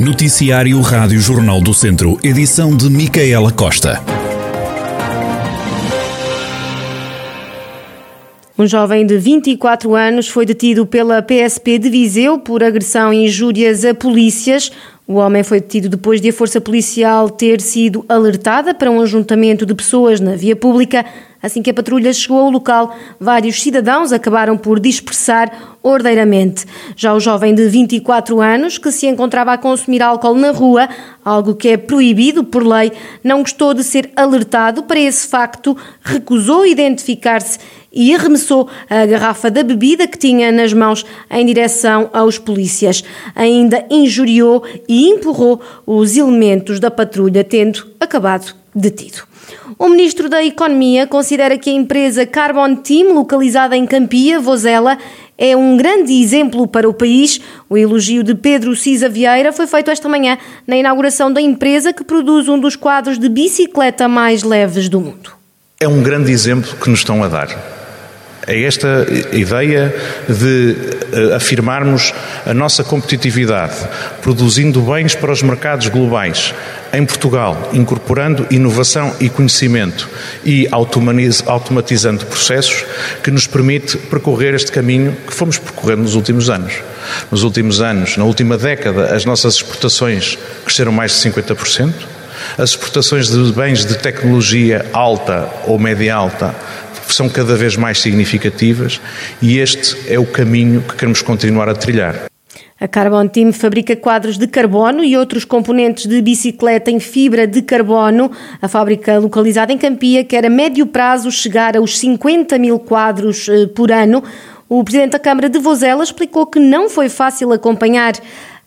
Noticiário Rádio Jornal do Centro, edição de Micaela Costa. Um jovem de 24 anos foi detido pela PSP de Viseu por agressão e injúrias a polícias. O homem foi detido depois de a força policial ter sido alertada para um ajuntamento de pessoas na via pública. Assim que a patrulha chegou ao local, vários cidadãos acabaram por dispersar ordeiramente. Já o jovem de 24 anos, que se encontrava a consumir álcool na rua, algo que é proibido por lei, não gostou de ser alertado para esse facto, recusou identificar-se e arremessou a garrafa da bebida que tinha nas mãos em direção aos polícias. Ainda injuriou e empurrou os elementos da patrulha, tendo acabado detido. O ministro da Economia considera que a empresa Carbon Team, localizada em Campia, Vozela, é um grande exemplo para o país. O elogio de Pedro Cisa Vieira foi feito esta manhã na inauguração da empresa que produz um dos quadros de bicicleta mais leves do mundo. É um grande exemplo que nos estão a dar é esta ideia de uh, afirmarmos a nossa competitividade, produzindo bens para os mercados globais em Portugal, incorporando inovação e conhecimento e automatizando processos que nos permite percorrer este caminho que fomos percorrendo nos últimos anos. Nos últimos anos, na última década, as nossas exportações cresceram mais de 50%. As exportações de bens de tecnologia alta ou média alta são cada vez mais significativas e este é o caminho que queremos continuar a trilhar. A Carbon Team fabrica quadros de carbono e outros componentes de bicicleta em fibra de carbono. A fábrica localizada em Campia quer a médio prazo chegar aos 50 mil quadros eh, por ano. O Presidente da Câmara de Vozela explicou que não foi fácil acompanhar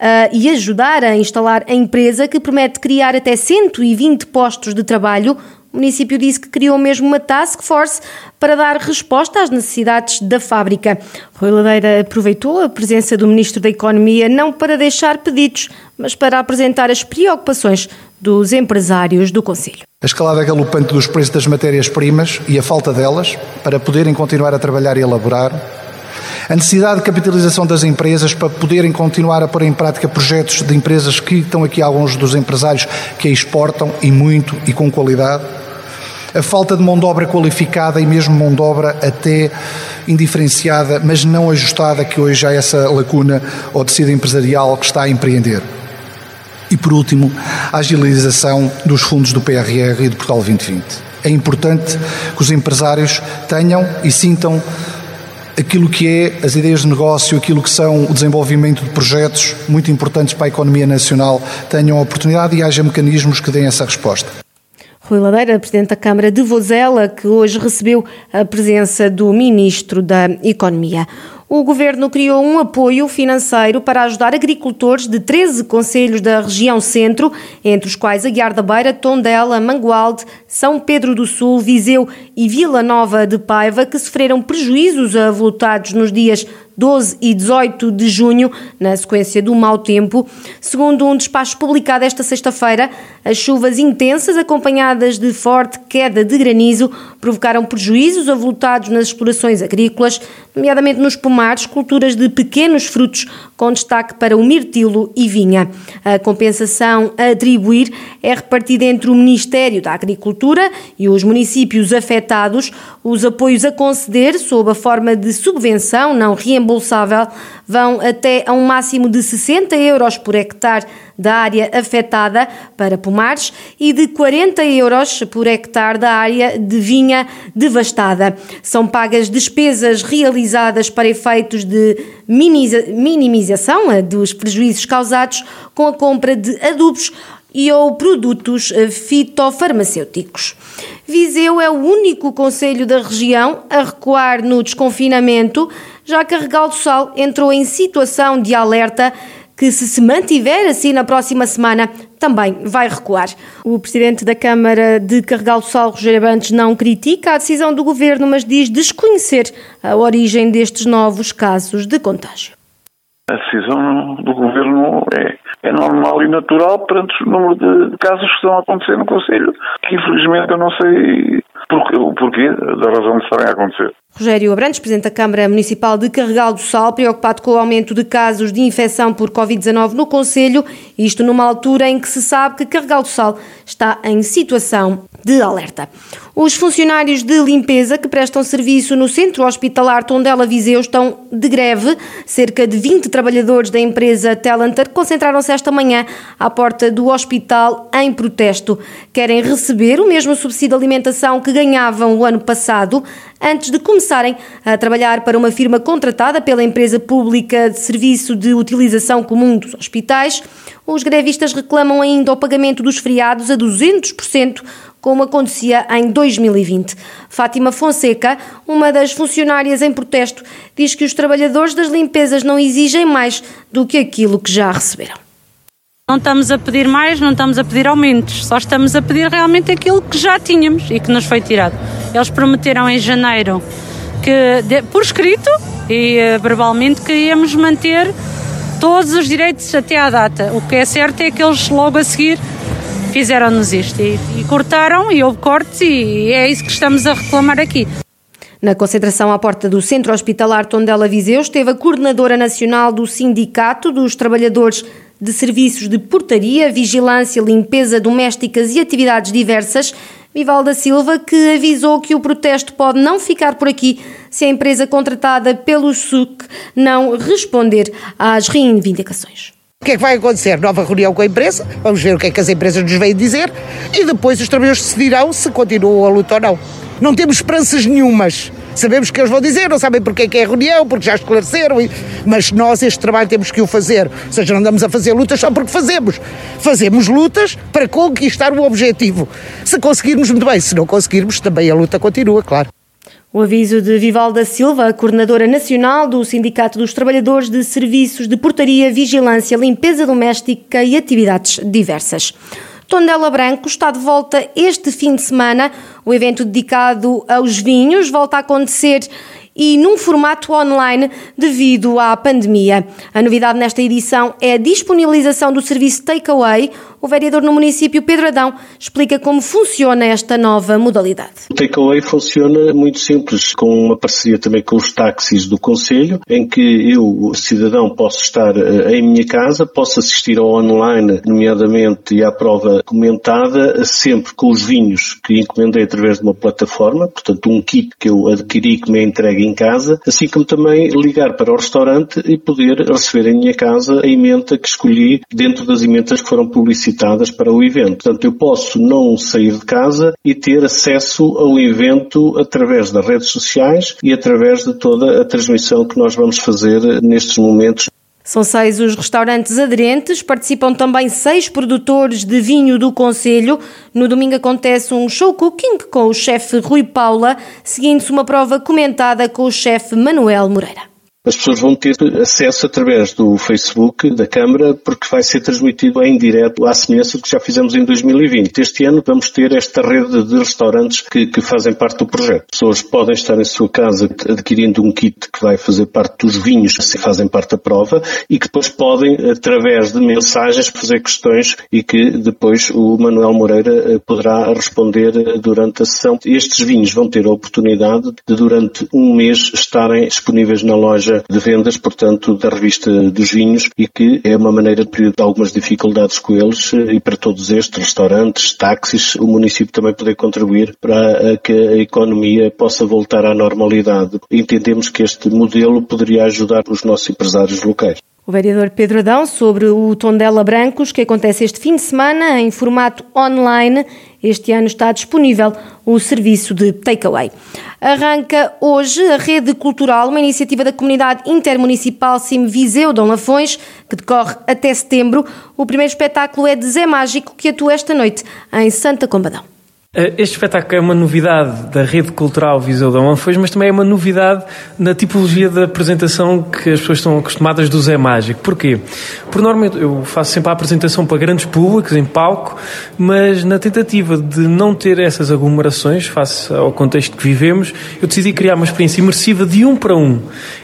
Uh, e ajudar a instalar a empresa que promete criar até 120 postos de trabalho o município disse que criou mesmo uma task force para dar resposta às necessidades da fábrica. Rui Ladeira aproveitou a presença do Ministro da Economia não para deixar pedidos, mas para apresentar as preocupações dos empresários do Conselho. A escalada galopante dos preços das matérias-primas e a falta delas para poderem continuar a trabalhar e elaborar a necessidade de capitalização das empresas para poderem continuar a pôr em prática projetos de empresas que estão aqui alguns dos empresários que exportam e muito e com qualidade. A falta de mão de obra qualificada e mesmo mão de obra até indiferenciada, mas não ajustada, que hoje há essa lacuna ao tecido empresarial que está a empreender. E por último, a agilização dos fundos do PRR e do Portal 2020. É importante que os empresários tenham e sintam aquilo que é as ideias de negócio, aquilo que são o desenvolvimento de projetos muito importantes para a economia nacional, tenham oportunidade e haja mecanismos que deem essa resposta. Rui Ladeira, Presidente da Câmara de Vozela, que hoje recebeu a presença do Ministro da Economia o Governo criou um apoio financeiro para ajudar agricultores de 13 conselhos da região centro, entre os quais a Guiar da Beira, Tondela, Mangualde, São Pedro do Sul, Viseu e Vila Nova de Paiva, que sofreram prejuízos avultados nos dias 12 e 18 de junho, na sequência do mau tempo. Segundo um despacho publicado esta sexta-feira, as chuvas intensas, acompanhadas de forte queda de granizo, provocaram prejuízos avultados nas explorações agrícolas, nomeadamente nos pomares, culturas de pequenos frutos, com destaque para o mirtilo e vinha. A compensação a atribuir é repartida entre o Ministério da Agricultura e os municípios afetados. Os apoios a conceder, sob a forma de subvenção não reembolsável, reembolsável vão até a um máximo de 60 euros por hectare da área afetada para pomares e de 40 euros por hectare da área de vinha devastada. São pagas despesas realizadas para efeitos de minimização eh, dos prejuízos causados com a compra de adubos e ou produtos eh, fitofarmacêuticos. Viseu é o único conselho da região a recuar no desconfinamento, já que Regal do Sal entrou em situação de alerta que, se se mantiver assim na próxima semana, também vai recuar. O presidente da Câmara de Carregal do Sal, Rogério Abantes, não critica a decisão do governo, mas diz desconhecer a origem destes novos casos de contágio. A decisão do Governo é, é normal e natural perante o número de casos que estão a acontecer no Conselho, que infelizmente eu não sei porquê, o porquê da razão de estarem a acontecer. Rogério Abrantes, Presidente da Câmara Municipal de Carregal do Sal, preocupado com o aumento de casos de infecção por Covid-19 no Conselho, isto numa altura em que se sabe que Carregal do Sal está em situação de alerta. Os funcionários de limpeza que prestam serviço no Centro Hospitalar Tondela Viseu estão de greve. Cerca de 20 trabalhadores da empresa Telanter concentraram-se esta manhã à porta do hospital em protesto. Querem receber o mesmo subsídio de alimentação que ganhavam o ano passado antes de começarem a trabalhar para uma firma contratada pela empresa pública de serviço de utilização comum dos hospitais. Os grevistas reclamam ainda o pagamento dos feriados a 200%, como acontecia em 2020. Fátima Fonseca, uma das funcionárias em protesto, diz que os trabalhadores das limpezas não exigem mais do que aquilo que já receberam. Não estamos a pedir mais, não estamos a pedir aumentos, só estamos a pedir realmente aquilo que já tínhamos e que nos foi tirado. Eles prometeram em janeiro que, por escrito e uh, verbalmente, que íamos manter todos os direitos até à data. O que é certo é que eles logo a seguir fizeram-nos isto e, e cortaram e houve cortes e é isso que estamos a reclamar aqui. Na concentração à porta do Centro Hospitalar Tondela Viseu esteve a coordenadora nacional do Sindicato dos Trabalhadores de Serviços de Portaria, Vigilância, Limpeza Domésticas e Atividades Diversas, Vivalda Silva, que avisou que o protesto pode não ficar por aqui se a empresa contratada pelo SUC não responder às reivindicações. O que é que vai acontecer? Nova reunião com a empresa, vamos ver o que é que as empresas nos vêm dizer e depois os trabalhadores decidirão se continuam a luta ou não. Não temos esperanças nenhumas. Sabemos que eles vão dizer, não sabem porque é que é reunião, porque já esclareceram, mas nós este trabalho temos que o fazer. Ou seja, não andamos a fazer lutas só porque fazemos. Fazemos lutas para conquistar o objetivo. Se conseguirmos, muito bem. Se não conseguirmos, também a luta continua, claro. O aviso de Vivalda Silva, coordenadora nacional do Sindicato dos Trabalhadores de Serviços de Portaria, Vigilância, Limpeza Doméstica e Atividades Diversas. Tondela Branco está de volta este fim de semana. O evento dedicado aos vinhos volta a acontecer e num formato online devido à pandemia. A novidade nesta edição é a disponibilização do serviço Takeaway. O vereador no município, Pedro Adão, explica como funciona esta nova modalidade. O Takeaway funciona muito simples, com uma parceria também com os táxis do Conselho, em que eu, cidadão, posso estar uh, em minha casa, posso assistir ao online, nomeadamente e à prova comentada, sempre com os vinhos que encomendei através de uma plataforma, portanto um kit que eu adquiri que me é entregue em casa, assim como também ligar para o restaurante e poder receber em minha casa a emenda que escolhi dentro das emendas que foram publicitadas para o evento. Portanto, eu posso não sair de casa e ter acesso ao evento através das redes sociais e através de toda a transmissão que nós vamos fazer nestes momentos. São seis os restaurantes aderentes, participam também seis produtores de vinho do Conselho. No domingo acontece um show cooking com o chefe Rui Paula, seguindo-se uma prova comentada com o chefe Manuel Moreira as pessoas vão ter acesso através do Facebook da Câmara, porque vai ser transmitido em direto à semelhança do que já fizemos em 2020. Este ano vamos ter esta rede de restaurantes que, que fazem parte do projeto. As pessoas podem estar em sua casa adquirindo um kit que vai fazer parte dos vinhos que fazem parte da prova e que depois podem, através de mensagens, fazer questões e que depois o Manuel Moreira eh, poderá responder eh, durante a sessão. Estes vinhos vão ter a oportunidade de, durante um mês, estarem disponíveis na loja de vendas, portanto, da revista dos vinhos e que é uma maneira de período algumas dificuldades com eles eh, e para todos estes restaurantes, táxis, o município também poder contribuir para que a economia possa voltar à normalidade. Entendemos que este modelo poderia ajudar os nossos empresários locais. O vereador Pedro Adão sobre o Tondela Brancos, que acontece este fim de semana em formato online. Este ano está disponível o serviço de takeaway. Arranca hoje a Rede Cultural, uma iniciativa da Comunidade Intermunicipal Sim Viseu Dom Lafões, que decorre até setembro. O primeiro espetáculo é de Zé Mágico, que atua esta noite em Santa Combadão. Eh, este espetáculo é uma novidade da rede cultural Viseu da Manfões, mas também é uma novidade na tipologia da apresentação que as pessoas estão acostumadas do Zé Mágico. Porquê? Por norma eu faço sempre a apresentação para grandes públicos, em palco, mas na tentativa de não ter essas aglomerações, face ao contexto que vivemos, eu decidi criar uma experiência imersiva de um para um,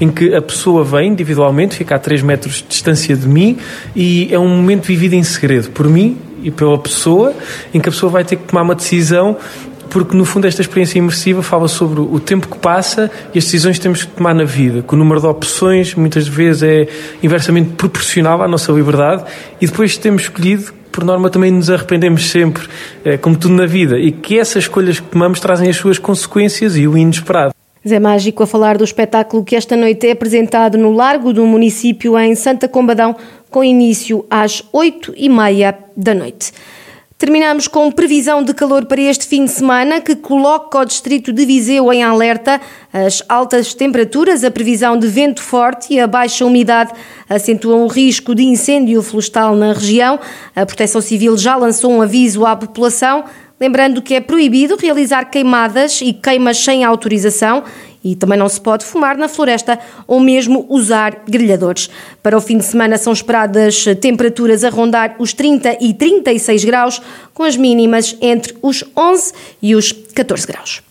em que a pessoa vem individualmente, fica a 3 metros de distância de mim e é um momento vivido em segredo por mim e pela pessoa, em que a pessoa vai ter que tomar uma decisão porque no fundo esta experiência imersiva fala sobre o tempo que passa e as decisões que temos que tomar na vida, que o número de opções muitas vezes é inversamente proporcional à nossa liberdade e depois de termos escolhido, por norma também nos arrependemos sempre, eh, como tudo na vida, e que essas escolhas que tomamos trazem as suas consequências e o inesperado. Zé Mágico a falar do espetáculo que esta noite é apresentado no Largo do município em Santa Combadão, com início às oito e meia da noite. Terminamos com previsão de calor para este fim de semana, que coloca o distrito de Viseu em alerta. As altas temperaturas, a previsão de vento forte e a baixa umidade acentuam o risco de incêndio florestal na região. A Proteção Civil já lançou um aviso à população, lembrando que é proibido realizar queimadas e queimas sem autorização e também não se pode fumar na floresta ou mesmo usar grelhadores. Para o fim de semana são esperadas temperaturas a rondar os 30 e 36 graus, com as mínimas entre os 11 e os 14 graus.